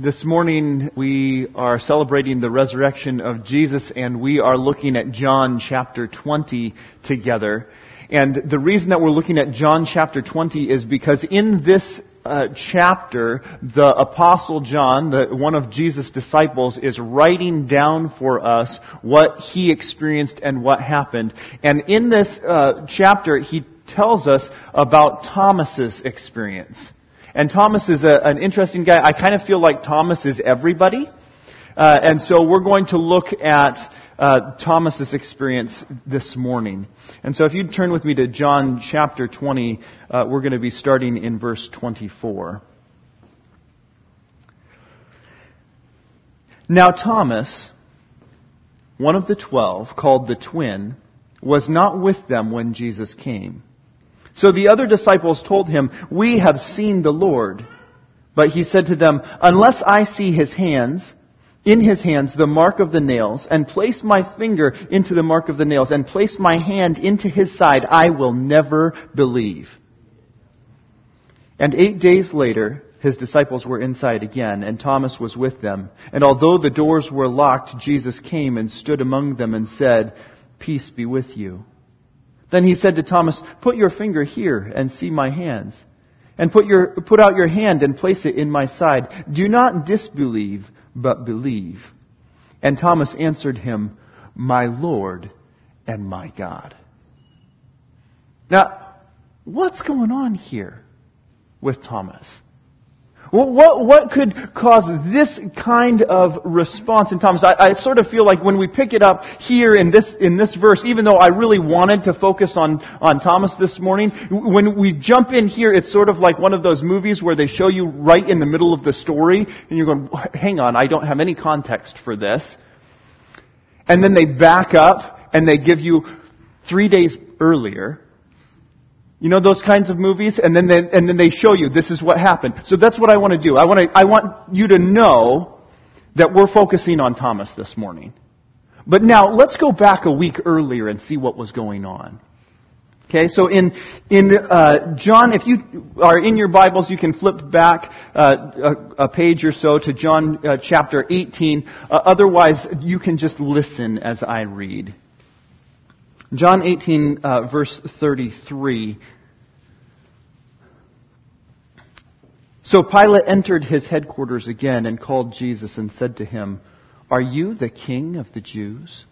This morning we are celebrating the resurrection of Jesus and we are looking at John chapter 20 together. And the reason that we're looking at John chapter 20 is because in this uh, chapter, the apostle John, the, one of Jesus' disciples, is writing down for us what he experienced and what happened. And in this uh, chapter, he tells us about Thomas's experience. And Thomas is a, an interesting guy. I kind of feel like Thomas is everybody. Uh, and so we're going to look at uh, Thomas's experience this morning. And so if you'd turn with me to John chapter 20, uh, we're going to be starting in verse 24. Now Thomas, one of the twelve, called the twin, was not with them when Jesus came. So the other disciples told him, We have seen the Lord. But he said to them, Unless I see his hands, in his hands the mark of the nails, and place my finger into the mark of the nails, and place my hand into his side, I will never believe. And eight days later, his disciples were inside again, and Thomas was with them. And although the doors were locked, Jesus came and stood among them and said, Peace be with you. Then he said to Thomas, Put your finger here and see my hands. And put, your, put out your hand and place it in my side. Do not disbelieve, but believe. And Thomas answered him, My Lord and my God. Now, what's going on here with Thomas? What, what could cause this kind of response in Thomas? I, I, sort of feel like when we pick it up here in this, in this verse, even though I really wanted to focus on, on Thomas this morning, when we jump in here, it's sort of like one of those movies where they show you right in the middle of the story, and you're going, hang on, I don't have any context for this. And then they back up, and they give you three days earlier, you know those kinds of movies? And then they, and then they show you this is what happened. So that's what I want to do. I want to, I want you to know that we're focusing on Thomas this morning. But now let's go back a week earlier and see what was going on. Okay, so in in uh, John, if you are in your Bibles, you can flip back uh, a, a, page or so to John uh, chapter 18. Uh, otherwise, you can just listen as I read. John 18, uh, verse 33. So Pilate entered his headquarters again and called Jesus and said to him, Are you the king of the Jews?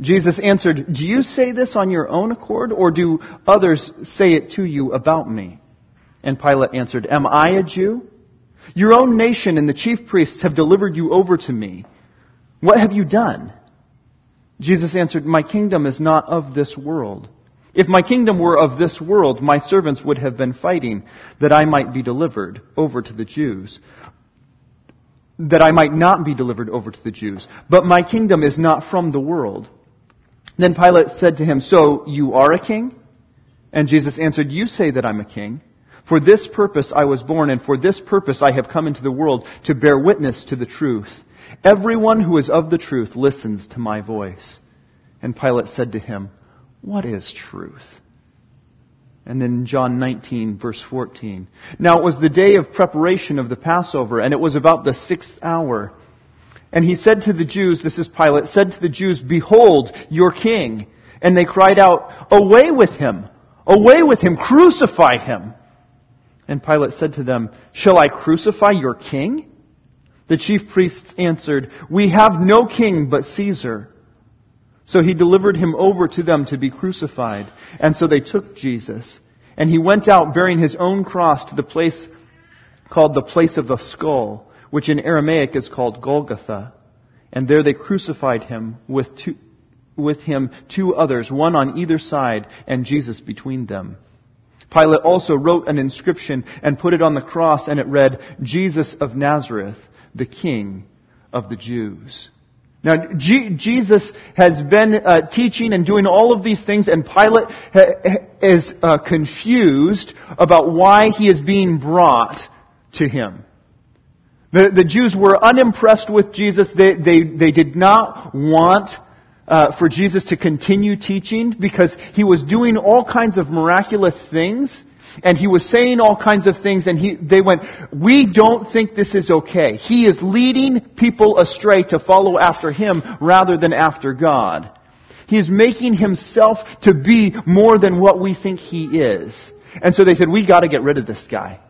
Jesus answered, Do you say this on your own accord, or do others say it to you about me? And Pilate answered, Am I a Jew? Your own nation and the chief priests have delivered you over to me. What have you done? Jesus answered, My kingdom is not of this world. If my kingdom were of this world, my servants would have been fighting that I might be delivered over to the Jews. That I might not be delivered over to the Jews. But my kingdom is not from the world. Then Pilate said to him, So you are a king? And Jesus answered, You say that I'm a king. For this purpose I was born, and for this purpose I have come into the world, to bear witness to the truth. Everyone who is of the truth listens to my voice. And Pilate said to him, What is truth? And then John 19, verse 14. Now it was the day of preparation of the Passover, and it was about the sixth hour. And he said to the Jews, this is Pilate, said to the Jews, Behold, your king. And they cried out, Away with him! Away with him! Crucify him! And Pilate said to them, Shall I crucify your king? The chief priests answered, We have no king but Caesar. So he delivered him over to them to be crucified. And so they took Jesus. And he went out bearing his own cross to the place called the place of the skull, which in Aramaic is called Golgotha. And there they crucified him with two, with him two others, one on either side, and Jesus between them. Pilate also wrote an inscription and put it on the cross, and it read, Jesus of Nazareth, the King of the Jews. Now, G- Jesus has been uh, teaching and doing all of these things, and Pilate ha- is uh, confused about why he is being brought to him. The, the Jews were unimpressed with Jesus. They, they, they did not want uh, for Jesus to continue teaching because he was doing all kinds of miraculous things and he was saying all kinds of things and he, they went, we don't think this is okay. He is leading people astray to follow after him rather than after God. He is making himself to be more than what we think he is. And so they said, we gotta get rid of this guy.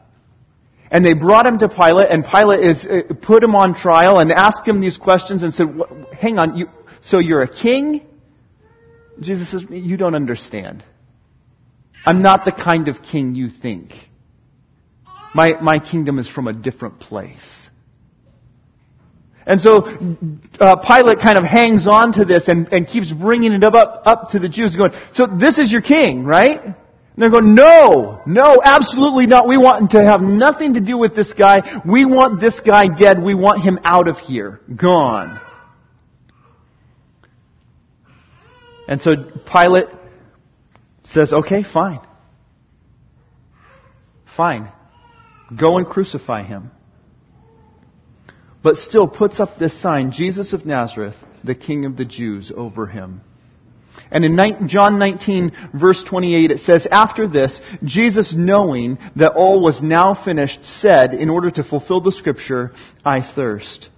And they brought him to Pilate, and Pilate is, uh, put him on trial and asked him these questions and said, hang on, you, so you're a king? Jesus says, you don't understand. I'm not the kind of king you think. My, my kingdom is from a different place. And so uh, Pilate kind of hangs on to this and, and keeps bringing it up, up to the Jews, going, "So this is your king, right?" And they're going, "No, no, absolutely not. We want to have nothing to do with this guy. We want this guy dead. We want him out of here, gone." And so Pilate says, okay, fine. Fine. Go and crucify him. But still puts up this sign, Jesus of Nazareth, the King of the Jews, over him. And in John 19 verse 28 it says, After this, Jesus knowing that all was now finished said, in order to fulfill the scripture, I thirst.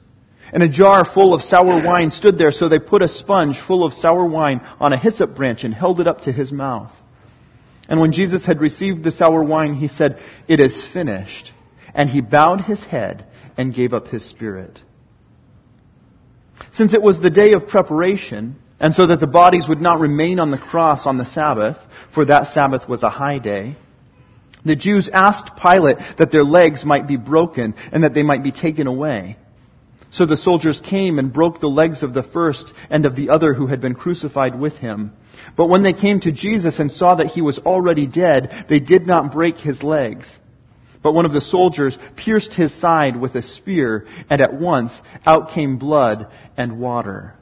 And a jar full of sour wine stood there, so they put a sponge full of sour wine on a hyssop branch and held it up to his mouth. And when Jesus had received the sour wine, he said, It is finished. And he bowed his head and gave up his spirit. Since it was the day of preparation, and so that the bodies would not remain on the cross on the Sabbath, for that Sabbath was a high day, the Jews asked Pilate that their legs might be broken and that they might be taken away. So the soldiers came and broke the legs of the first and of the other who had been crucified with him. But when they came to Jesus and saw that he was already dead, they did not break his legs. But one of the soldiers pierced his side with a spear, and at once out came blood and water.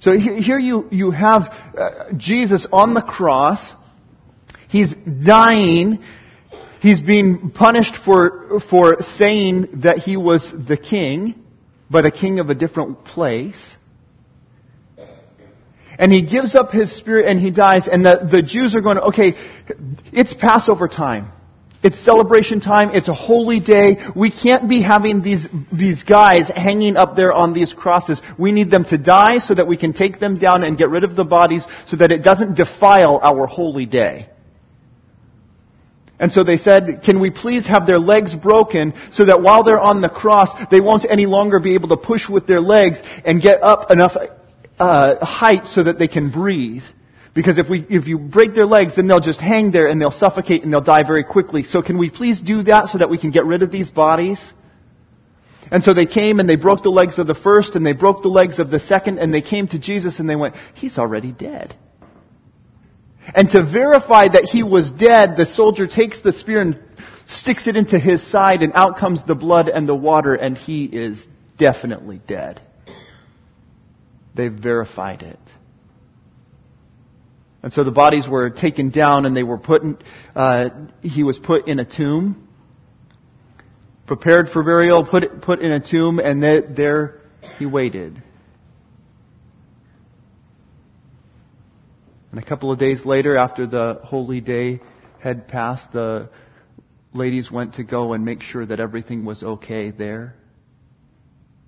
So here you, you have uh, Jesus on the cross. He's dying He's being punished for, for saying that he was the king, but a king of a different place. And he gives up his spirit and he dies, and the, the Jews are going, okay, it's Passover time. It's celebration time. It's a holy day. We can't be having these, these guys hanging up there on these crosses. We need them to die so that we can take them down and get rid of the bodies so that it doesn't defile our holy day. And so they said, can we please have their legs broken so that while they're on the cross, they won't any longer be able to push with their legs and get up enough uh, height so that they can breathe. Because if we, if you break their legs, then they'll just hang there and they'll suffocate and they'll die very quickly. So can we please do that so that we can get rid of these bodies? And so they came and they broke the legs of the first and they broke the legs of the second and they came to Jesus and they went, He's already dead. And to verify that he was dead, the soldier takes the spear and sticks it into his side, and out comes the blood and the water, and he is definitely dead. They verified it. And so the bodies were taken down, and they were put. In, uh, he was put in a tomb, prepared for burial, put put in a tomb, and there he waited. And a couple of days later, after the holy day had passed, the ladies went to go and make sure that everything was okay there.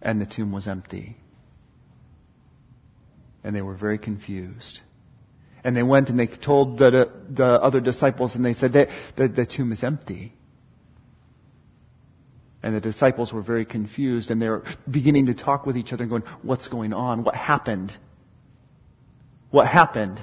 And the tomb was empty. And they were very confused. And they went and they told the, the other disciples and they said that the, the tomb is empty. And the disciples were very confused and they were beginning to talk with each other going, what's going on? What happened? What happened?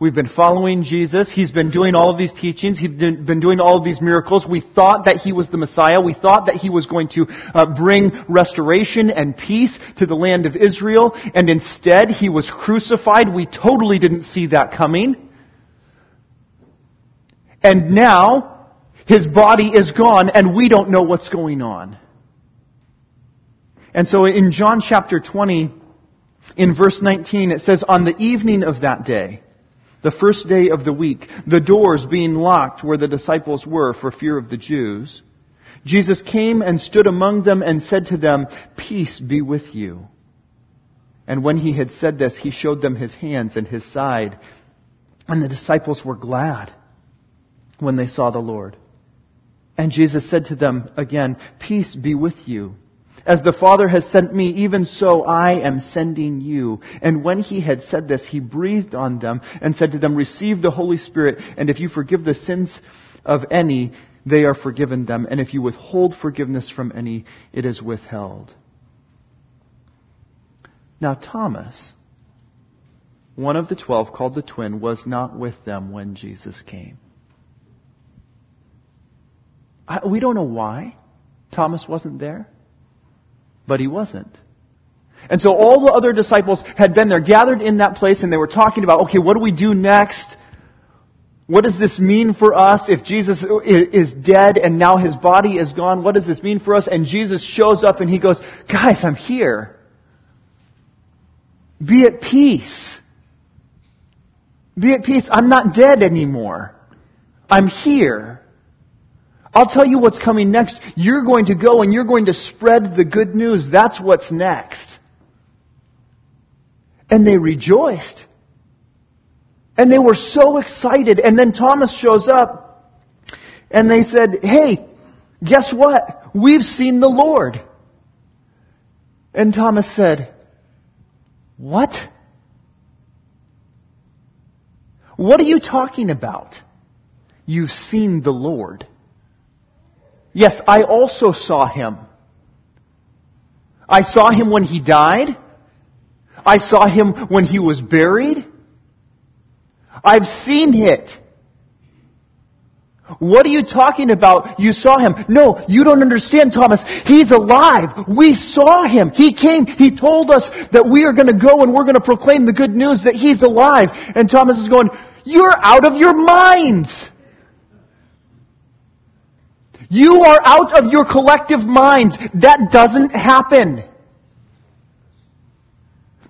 We've been following Jesus. He's been doing all of these teachings. He's been doing all of these miracles. We thought that He was the Messiah. We thought that He was going to uh, bring restoration and peace to the land of Israel. And instead, He was crucified. We totally didn't see that coming. And now, His body is gone and we don't know what's going on. And so in John chapter 20, in verse 19, it says, On the evening of that day, the first day of the week, the doors being locked where the disciples were for fear of the Jews, Jesus came and stood among them and said to them, Peace be with you. And when he had said this, he showed them his hands and his side, and the disciples were glad. when they saw the Lord. And Jesus said to them again, Peace be with you. As the Father has sent me, even so I am sending you. And when he had said this, he breathed on them and said to them, Receive the Holy Spirit, and if you forgive the sins of any, they are forgiven them. And if you withhold forgiveness from any, it is withheld. Now Thomas, one of the twelve called the twin, was not with them when Jesus came. We don't know why Thomas wasn't there, but he wasn't. And so all the other disciples had been there, gathered in that place, and they were talking about, okay, what do we do next? What does this mean for us if Jesus is dead and now his body is gone? What does this mean for us? And Jesus shows up and he goes, guys, I'm here. Be at peace. Be at peace. I'm not dead anymore. I'm here. I'll tell you what's coming next. You're going to go and you're going to spread the good news. That's what's next. And they rejoiced. And they were so excited. And then Thomas shows up and they said, Hey, guess what? We've seen the Lord. And Thomas said, What? What are you talking about? You've seen the Lord. Yes, I also saw him. I saw him when he died. I saw him when he was buried. I've seen it. What are you talking about? You saw him. No, you don't understand, Thomas. He's alive. We saw him. He came. He told us that we are going to go and we're going to proclaim the good news that he's alive. And Thomas is going, you're out of your minds. You are out of your collective minds. That doesn't happen.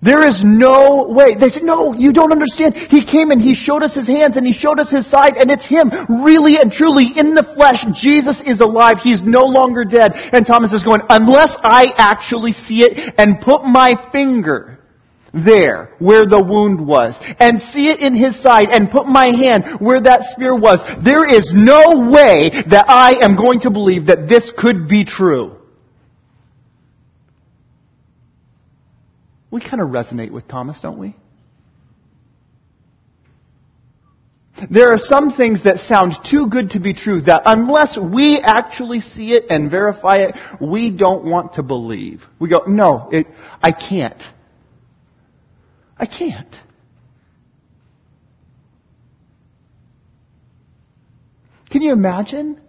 There is no way. They said, no, you don't understand. He came and he showed us his hands and he showed us his side and it's him. Really and truly in the flesh, Jesus is alive. He's no longer dead. And Thomas is going, unless I actually see it and put my finger there where the wound was and see it in his side and put my hand where that spear was, there is no way that I am going to believe that this could be true. We kind of resonate with Thomas, don't we? There are some things that sound too good to be true that unless we actually see it and verify it, we don't want to believe. We go, no, it, I can't. I can't. Can you imagine?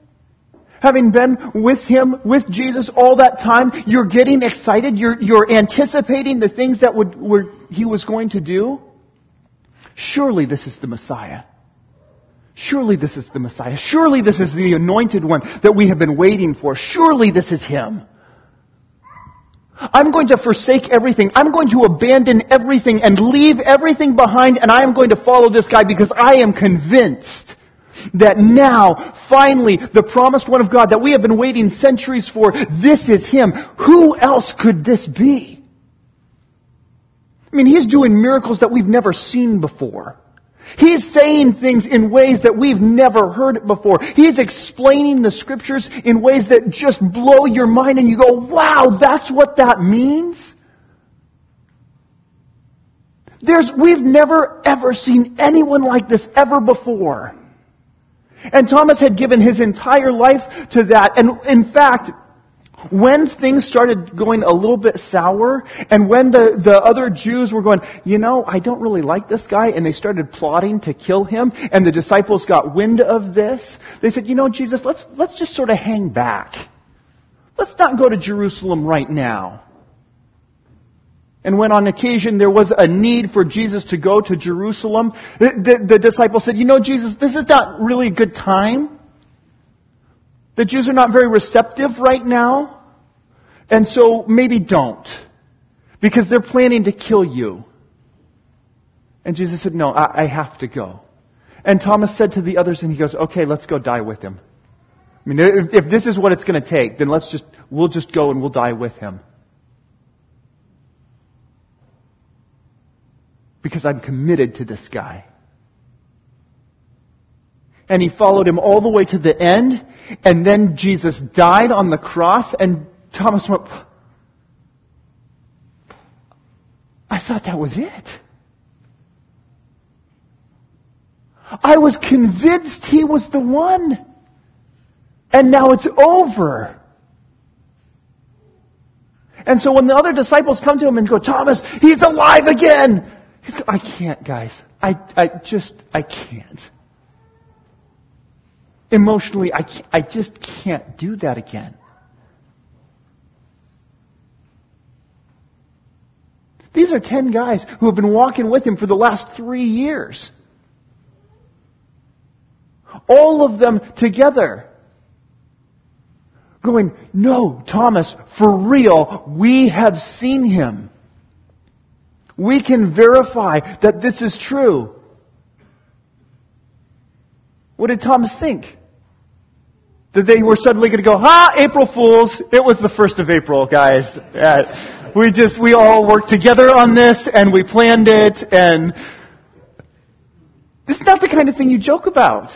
Having been with Him, with Jesus all that time, you're getting excited, you're, you're anticipating the things that would, were, He was going to do. Surely this is the Messiah. Surely this is the Messiah. Surely this is the anointed one that we have been waiting for. Surely this is Him. I'm going to forsake everything. I'm going to abandon everything and leave everything behind and I am going to follow this guy because I am convinced that now, finally, the promised one of God that we have been waiting centuries for, this is Him. Who else could this be? I mean, He's doing miracles that we've never seen before. He's saying things in ways that we've never heard before. He's explaining the scriptures in ways that just blow your mind and you go, wow, that's what that means? There's, we've never ever seen anyone like this ever before. And Thomas had given his entire life to that. And in fact, when things started going a little bit sour, and when the, the other Jews were going, you know, I don't really like this guy, and they started plotting to kill him, and the disciples got wind of this, they said, you know, Jesus, let's, let's just sort of hang back. Let's not go to Jerusalem right now. And when on occasion there was a need for Jesus to go to Jerusalem, the, the, the disciples said, you know, Jesus, this is not really a good time. The Jews are not very receptive right now. And so maybe don't. Because they're planning to kill you. And Jesus said, no, I, I have to go. And Thomas said to the others, and he goes, okay, let's go die with him. I mean, if, if this is what it's going to take, then let's just, we'll just go and we'll die with him. because I'm committed to this guy. And he followed him all the way to the end, and then Jesus died on the cross, and Thomas went, I thought that was it. I was convinced he was the one. And now it's over. And so when the other disciples come to him and go, Thomas, he's alive again. He's I can't, guys. I, I just, I can't. Emotionally, I, I just can't do that again. These are ten guys who have been walking with him for the last three years. All of them together. Going, no, Thomas, for real, we have seen him. We can verify that this is true. What did Thomas think? That they were suddenly going to go, ha, April Fools. It was the first of April, guys. We just, we all worked together on this and we planned it and this is not the kind of thing you joke about.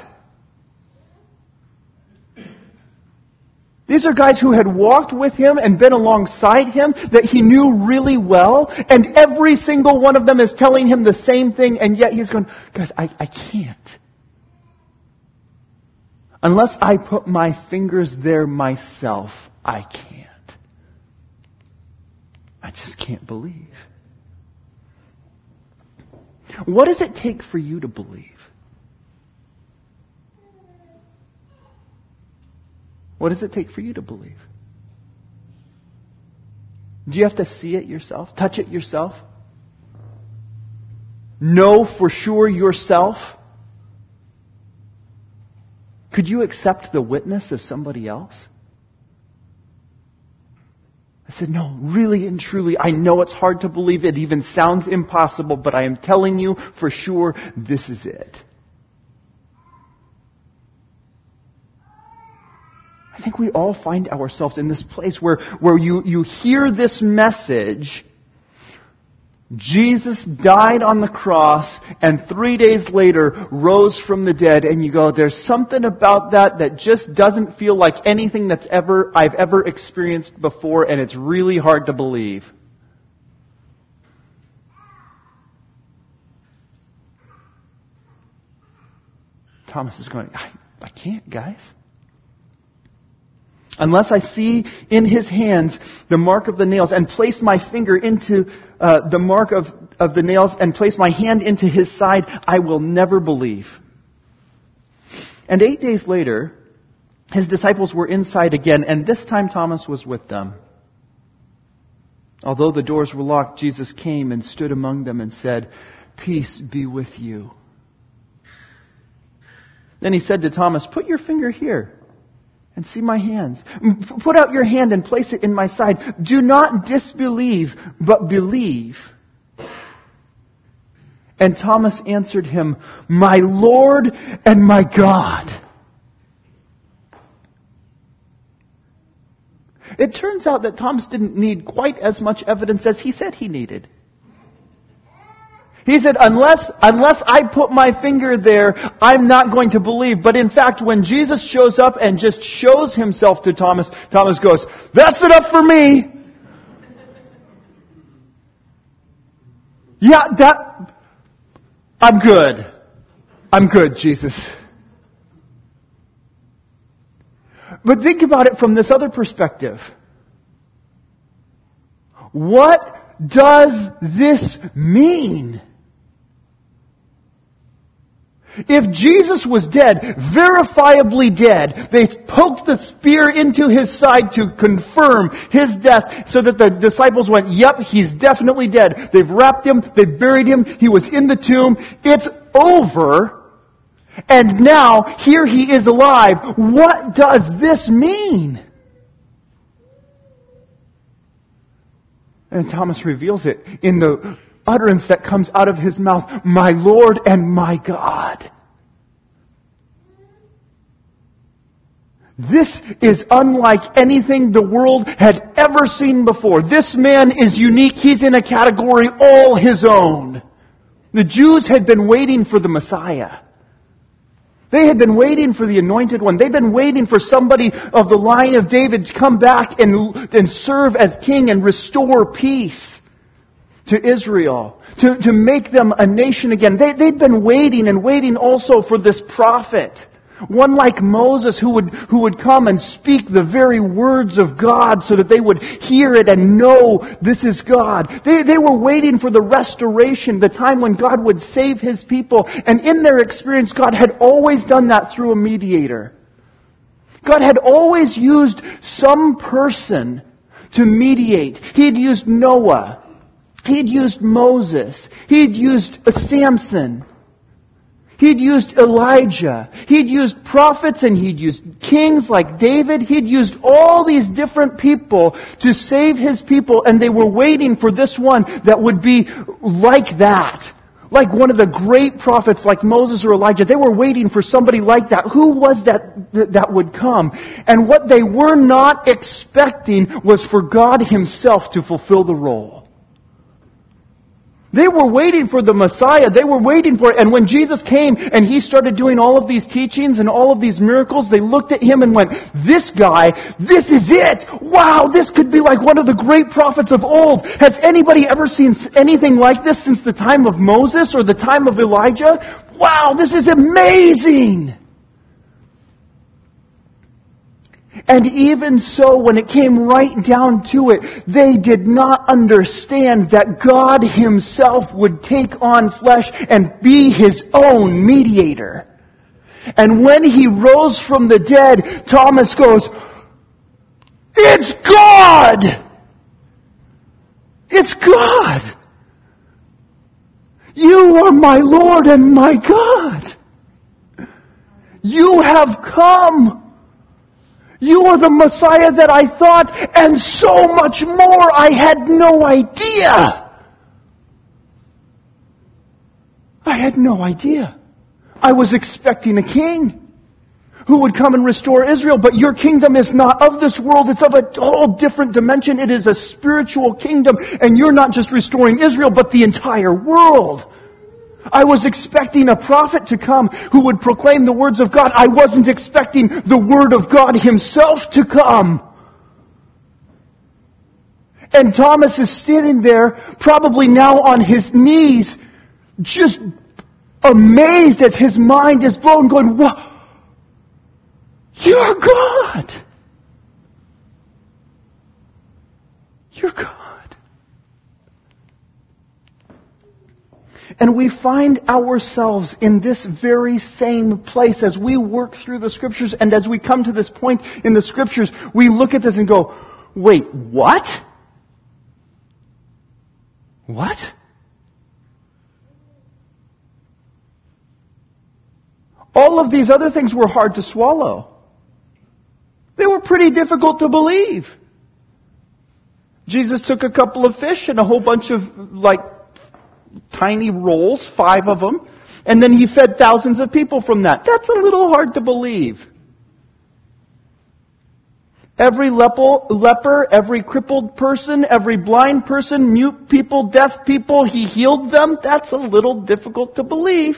These are guys who had walked with him and been alongside him that he knew really well, and every single one of them is telling him the same thing, and yet he's going, guys, I, I can't. Unless I put my fingers there myself, I can't. I just can't believe. What does it take for you to believe? What does it take for you to believe? Do you have to see it yourself? Touch it yourself? Know for sure yourself? Could you accept the witness of somebody else? I said, no, really and truly, I know it's hard to believe. It even sounds impossible, but I am telling you for sure this is it. I think we all find ourselves in this place where, where you, you hear this message. Jesus died on the cross and three days later rose from the dead and you go, there's something about that that just doesn't feel like anything that's ever, I've ever experienced before and it's really hard to believe. Thomas is going, I, I can't, guys. Unless I see in his hands the mark of the nails and place my finger into uh, the mark of, of the nails and place my hand into his side, I will never believe. And eight days later, his disciples were inside again, and this time Thomas was with them. Although the doors were locked, Jesus came and stood among them and said, Peace be with you. Then he said to Thomas, Put your finger here and see my hands. Put out your hand and place it in my side. Do not disbelieve, but believe. And Thomas answered him, My Lord and my God. It turns out that Thomas didn't need quite as much evidence as he said he needed. He said, unless, unless I put my finger there, I'm not going to believe. But in fact, when Jesus shows up and just shows himself to Thomas, Thomas goes, that's enough for me. Yeah, that, I'm good. I'm good, Jesus. But think about it from this other perspective. What does this mean? If Jesus was dead, verifiably dead, they poked the spear into his side to confirm his death so that the disciples went, yep, he's definitely dead. They've wrapped him, they've buried him, he was in the tomb, it's over, and now here he is alive. What does this mean? And Thomas reveals it in the utterance that comes out of his mouth, my Lord and my God. This is unlike anything the world had ever seen before. This man is unique. He's in a category all his own. The Jews had been waiting for the Messiah. They had been waiting for the anointed one. They'd been waiting for somebody of the line of David to come back and, and serve as king and restore peace to Israel, to, to make them a nation again. They, they'd been waiting and waiting also for this prophet. One like Moses who would, who would come and speak the very words of God so that they would hear it and know this is God. They, they were waiting for the restoration, the time when God would save His people. And in their experience, God had always done that through a mediator. God had always used some person to mediate. He had used Noah. He had used Moses. He'd used Samson. He'd used Elijah. He'd used prophets and he'd used kings like David. He'd used all these different people to save his people and they were waiting for this one that would be like that. Like one of the great prophets like Moses or Elijah. They were waiting for somebody like that. Who was that that would come? And what they were not expecting was for God himself to fulfill the role. They were waiting for the Messiah. They were waiting for it. And when Jesus came and he started doing all of these teachings and all of these miracles, they looked at him and went, this guy, this is it! Wow, this could be like one of the great prophets of old. Has anybody ever seen anything like this since the time of Moses or the time of Elijah? Wow, this is amazing! And even so, when it came right down to it, they did not understand that God Himself would take on flesh and be His own mediator. And when He rose from the dead, Thomas goes, It's God! It's God! You are my Lord and my God! You have come! You are the Messiah that I thought, and so much more. I had no idea. I had no idea. I was expecting a king who would come and restore Israel, but your kingdom is not of this world. It's of a whole different dimension. It is a spiritual kingdom, and you're not just restoring Israel, but the entire world. I was expecting a prophet to come who would proclaim the words of God. I wasn't expecting the word of God himself to come. And Thomas is standing there, probably now on his knees, just amazed as his mind is blown, going, what? You're God! You're God. And we find ourselves in this very same place as we work through the scriptures and as we come to this point in the scriptures, we look at this and go, wait, what? What? All of these other things were hard to swallow. They were pretty difficult to believe. Jesus took a couple of fish and a whole bunch of like tiny rolls, five of them, and then he fed thousands of people from that. That's a little hard to believe. Every leper, every crippled person, every blind person, mute people, deaf people, he healed them. That's a little difficult to believe.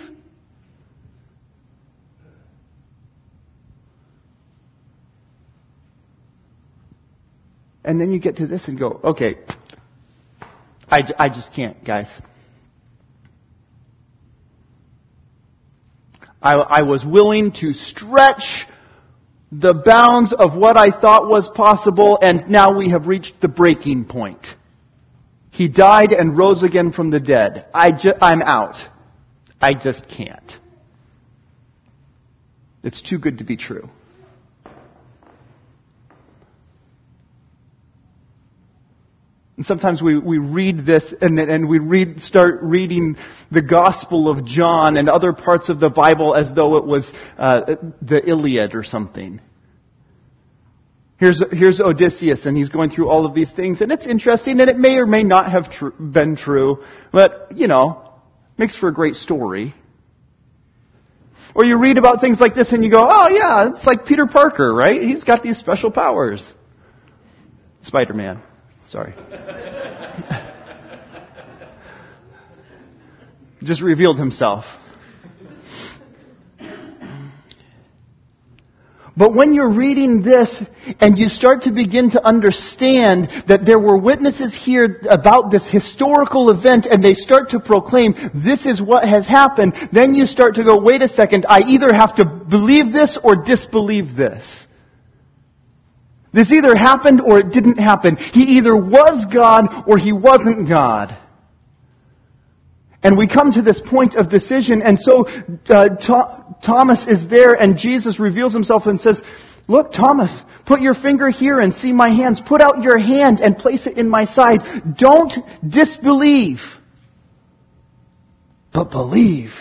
And then you get to this and go, okay, I, I just can't, guys. I, I was willing to stretch the bounds of what I thought was possible, and now we have reached the breaking point. He died and rose again from the dead. I ju- I'm out. I just can't. It's too good to be true. And sometimes we, we read this and, and we read, start reading the Gospel of John and other parts of the Bible as though it was uh, the Iliad or something. Here's, here's Odysseus and he's going through all of these things and it's interesting and it may or may not have tr- been true, but, you know, makes for a great story. Or you read about things like this and you go, oh yeah, it's like Peter Parker, right? He's got these special powers. Spider-Man. Sorry. Just revealed himself. But when you're reading this and you start to begin to understand that there were witnesses here about this historical event and they start to proclaim this is what has happened, then you start to go, wait a second, I either have to believe this or disbelieve this. This either happened or it didn't happen. He either was God or he wasn't God. And we come to this point of decision, and so uh, Thomas is there, and Jesus reveals himself and says, Look, Thomas, put your finger here and see my hands. Put out your hand and place it in my side. Don't disbelieve, but believe.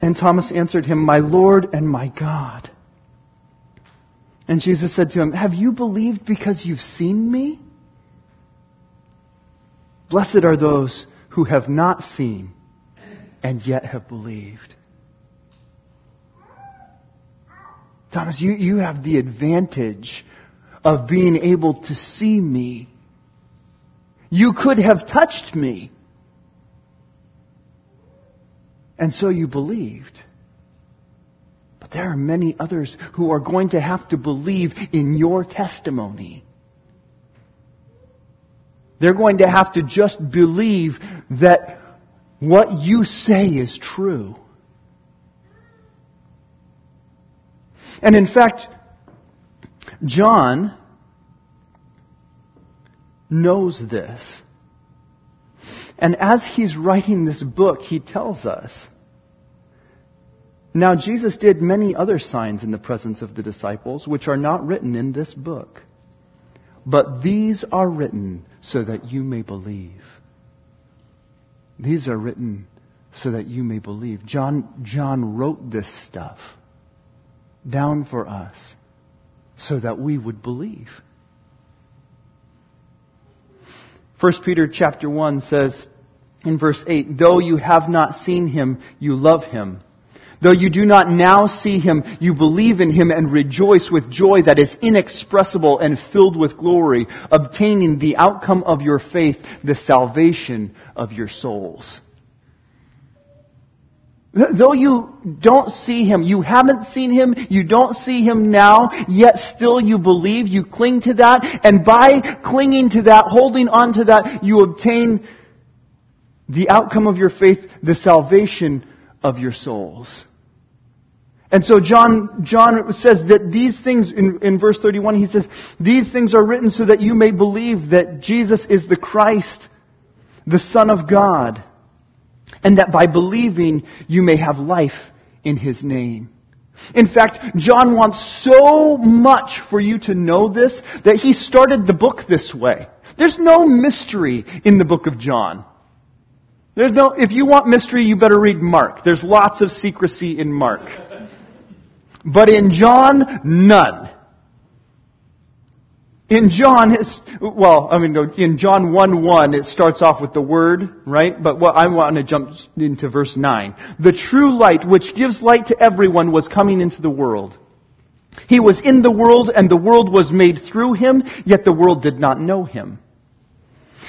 And Thomas answered him, My Lord and my God. And Jesus said to him, Have you believed because you've seen me? Blessed are those who have not seen and yet have believed. Thomas, you, you have the advantage of being able to see me. You could have touched me. And so you believed. There are many others who are going to have to believe in your testimony. They're going to have to just believe that what you say is true. And in fact, John knows this. And as he's writing this book, he tells us. Now, Jesus did many other signs in the presence of the disciples, which are not written in this book. But these are written so that you may believe. These are written so that you may believe. John, John wrote this stuff down for us so that we would believe. 1 Peter chapter 1 says in verse 8, though you have not seen him, you love him. Though you do not now see him, you believe in him and rejoice with joy that is inexpressible and filled with glory, obtaining the outcome of your faith, the salvation of your souls. Though you don't see him, you haven't seen him, you don't see him now, yet still you believe, you cling to that, and by clinging to that, holding on to that, you obtain the outcome of your faith, the salvation of your souls. And so John, John says that these things, in, in verse 31, he says, these things are written so that you may believe that Jesus is the Christ, the Son of God, and that by believing you may have life in His name. In fact, John wants so much for you to know this that he started the book this way. There's no mystery in the book of John. There's no, if you want mystery, you better read Mark. There's lots of secrecy in Mark. But in John, none. In John, it's, well, I mean, in John 1 1, it starts off with the word, right? But what I want to jump into verse 9. The true light, which gives light to everyone, was coming into the world. He was in the world, and the world was made through him, yet the world did not know him.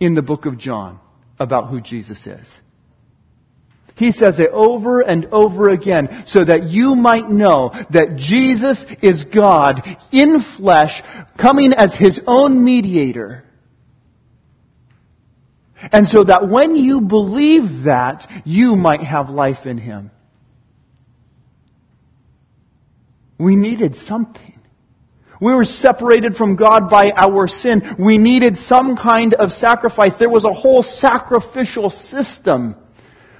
in the book of John about who Jesus is. He says it over and over again so that you might know that Jesus is God in flesh, coming as His own mediator. And so that when you believe that, you might have life in Him. We needed something. We were separated from God by our sin. We needed some kind of sacrifice. There was a whole sacrificial system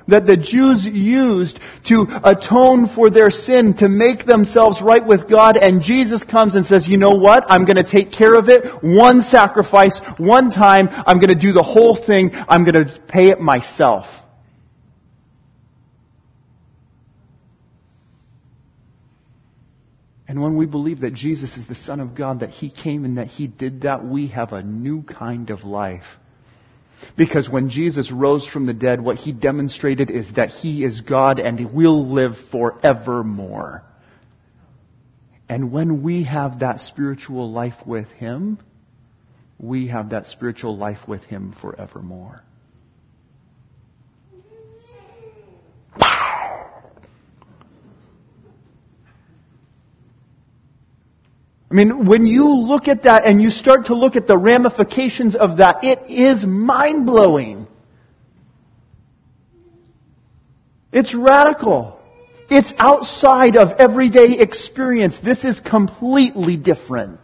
that the Jews used to atone for their sin, to make themselves right with God, and Jesus comes and says, you know what? I'm going to take care of it. One sacrifice, one time. I'm going to do the whole thing. I'm going to pay it myself. And when we believe that Jesus is the Son of God, that He came and that He did that, we have a new kind of life. Because when Jesus rose from the dead, what He demonstrated is that He is God and He will live forevermore. And when we have that spiritual life with Him, we have that spiritual life with Him forevermore. I mean, when you look at that and you start to look at the ramifications of that, it is mind blowing. It's radical. It's outside of everyday experience. This is completely different.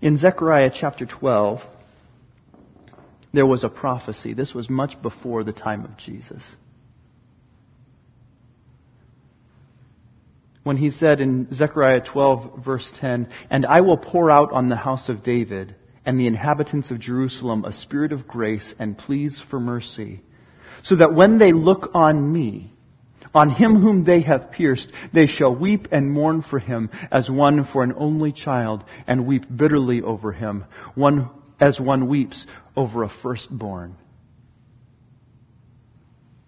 In Zechariah chapter 12, there was a prophecy. This was much before the time of Jesus. When he said in Zechariah 12, verse 10, And I will pour out on the house of David and the inhabitants of Jerusalem a spirit of grace and pleas for mercy, so that when they look on me, on him whom they have pierced, they shall weep and mourn for him as one for an only child, and weep bitterly over him, one as one weeps over a firstborn.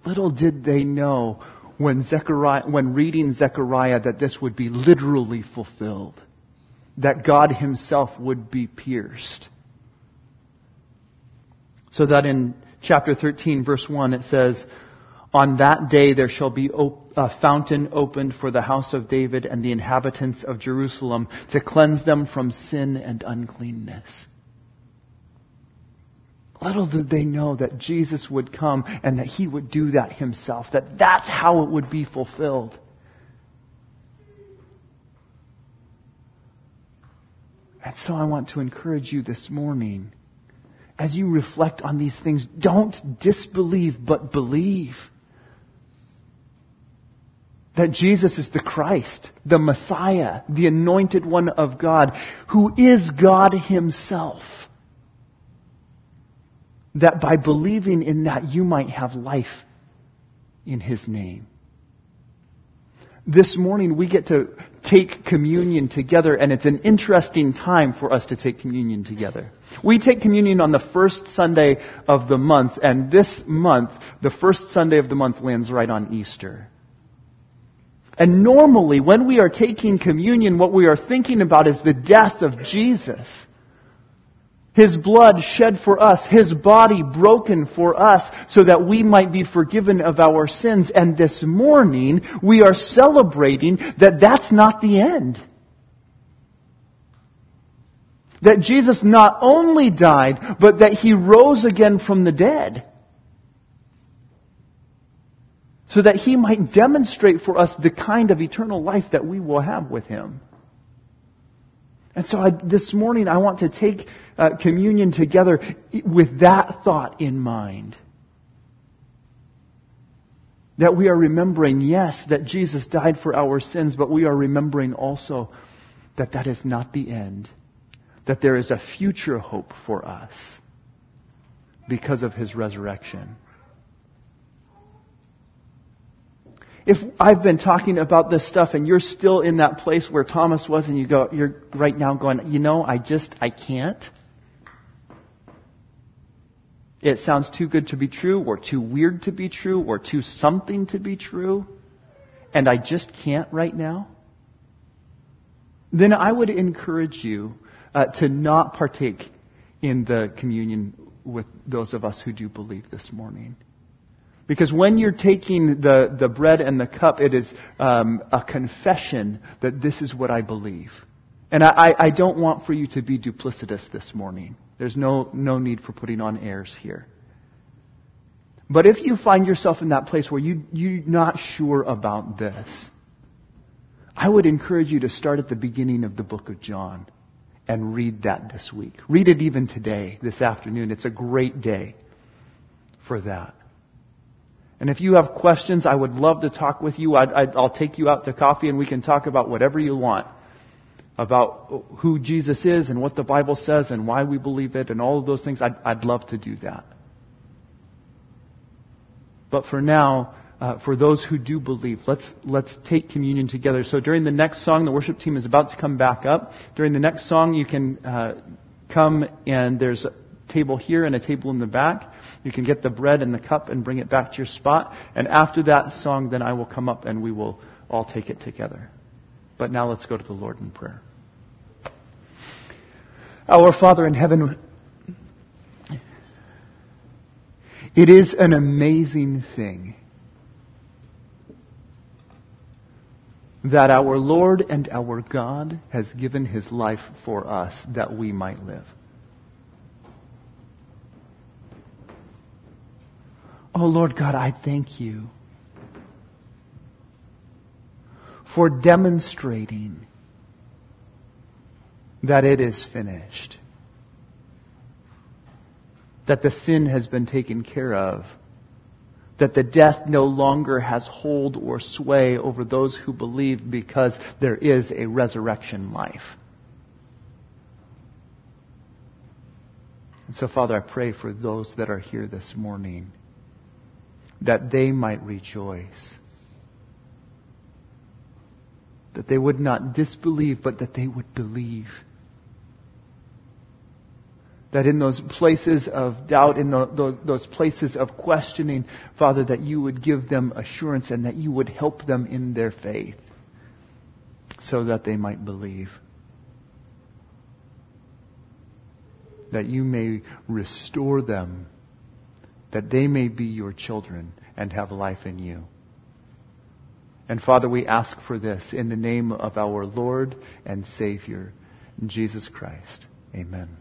Little did they know when, Zechariah, when reading Zechariah that this would be literally fulfilled, that God Himself would be pierced. So that in chapter 13, verse 1, it says, On that day there shall be a fountain opened for the house of David and the inhabitants of Jerusalem to cleanse them from sin and uncleanness. Little did they know that Jesus would come and that he would do that himself, that that's how it would be fulfilled. And so I want to encourage you this morning, as you reflect on these things, don't disbelieve, but believe that Jesus is the Christ, the Messiah, the anointed one of God, who is God Himself that by believing in that you might have life in His name. This morning we get to take communion together and it's an interesting time for us to take communion together. We take communion on the first Sunday of the month and this month, the first Sunday of the month lands right on Easter. And normally when we are taking communion, what we are thinking about is the death of Jesus. His blood shed for us, His body broken for us, so that we might be forgiven of our sins. And this morning, we are celebrating that that's not the end. That Jesus not only died, but that He rose again from the dead. So that He might demonstrate for us the kind of eternal life that we will have with Him. And so I, this morning I want to take uh, communion together with that thought in mind. That we are remembering, yes, that Jesus died for our sins, but we are remembering also that that is not the end. That there is a future hope for us because of his resurrection. if I've been talking about this stuff and you're still in that place where Thomas was and you go, you're right now going, you know, I just, I can't. It sounds too good to be true or too weird to be true or too something to be true. And I just can't right now. Then I would encourage you uh, to not partake in the communion with those of us who do believe this morning. Because when you're taking the, the bread and the cup, it is um, a confession that this is what I believe. And I, I don't want for you to be duplicitous this morning. There's no, no need for putting on airs here. But if you find yourself in that place where you, you're not sure about this, I would encourage you to start at the beginning of the book of John and read that this week. Read it even today, this afternoon. It's a great day for that. And if you have questions, I would love to talk with you. i will take you out to coffee and we can talk about whatever you want. About who Jesus is and what the Bible says and why we believe it and all of those things. I'd, I'd love to do that. But for now, uh, for those who do believe, let's, let's take communion together. So during the next song, the worship team is about to come back up. During the next song, you can uh, come and there's a table here and a table in the back. You can get the bread and the cup and bring it back to your spot. And after that song, then I will come up and we will all take it together. But now let's go to the Lord in prayer. Our Father in heaven, it is an amazing thing that our Lord and our God has given his life for us that we might live. Oh Lord God, I thank you for demonstrating that it is finished. That the sin has been taken care of. That the death no longer has hold or sway over those who believe because there is a resurrection life. And so, Father, I pray for those that are here this morning that they might rejoice. That they would not disbelieve, but that they would believe. That in those places of doubt, in the, those, those places of questioning, Father, that you would give them assurance and that you would help them in their faith so that they might believe. That you may restore them that they may be your children and have life in you. And Father, we ask for this in the name of our Lord and Savior, Jesus Christ. Amen.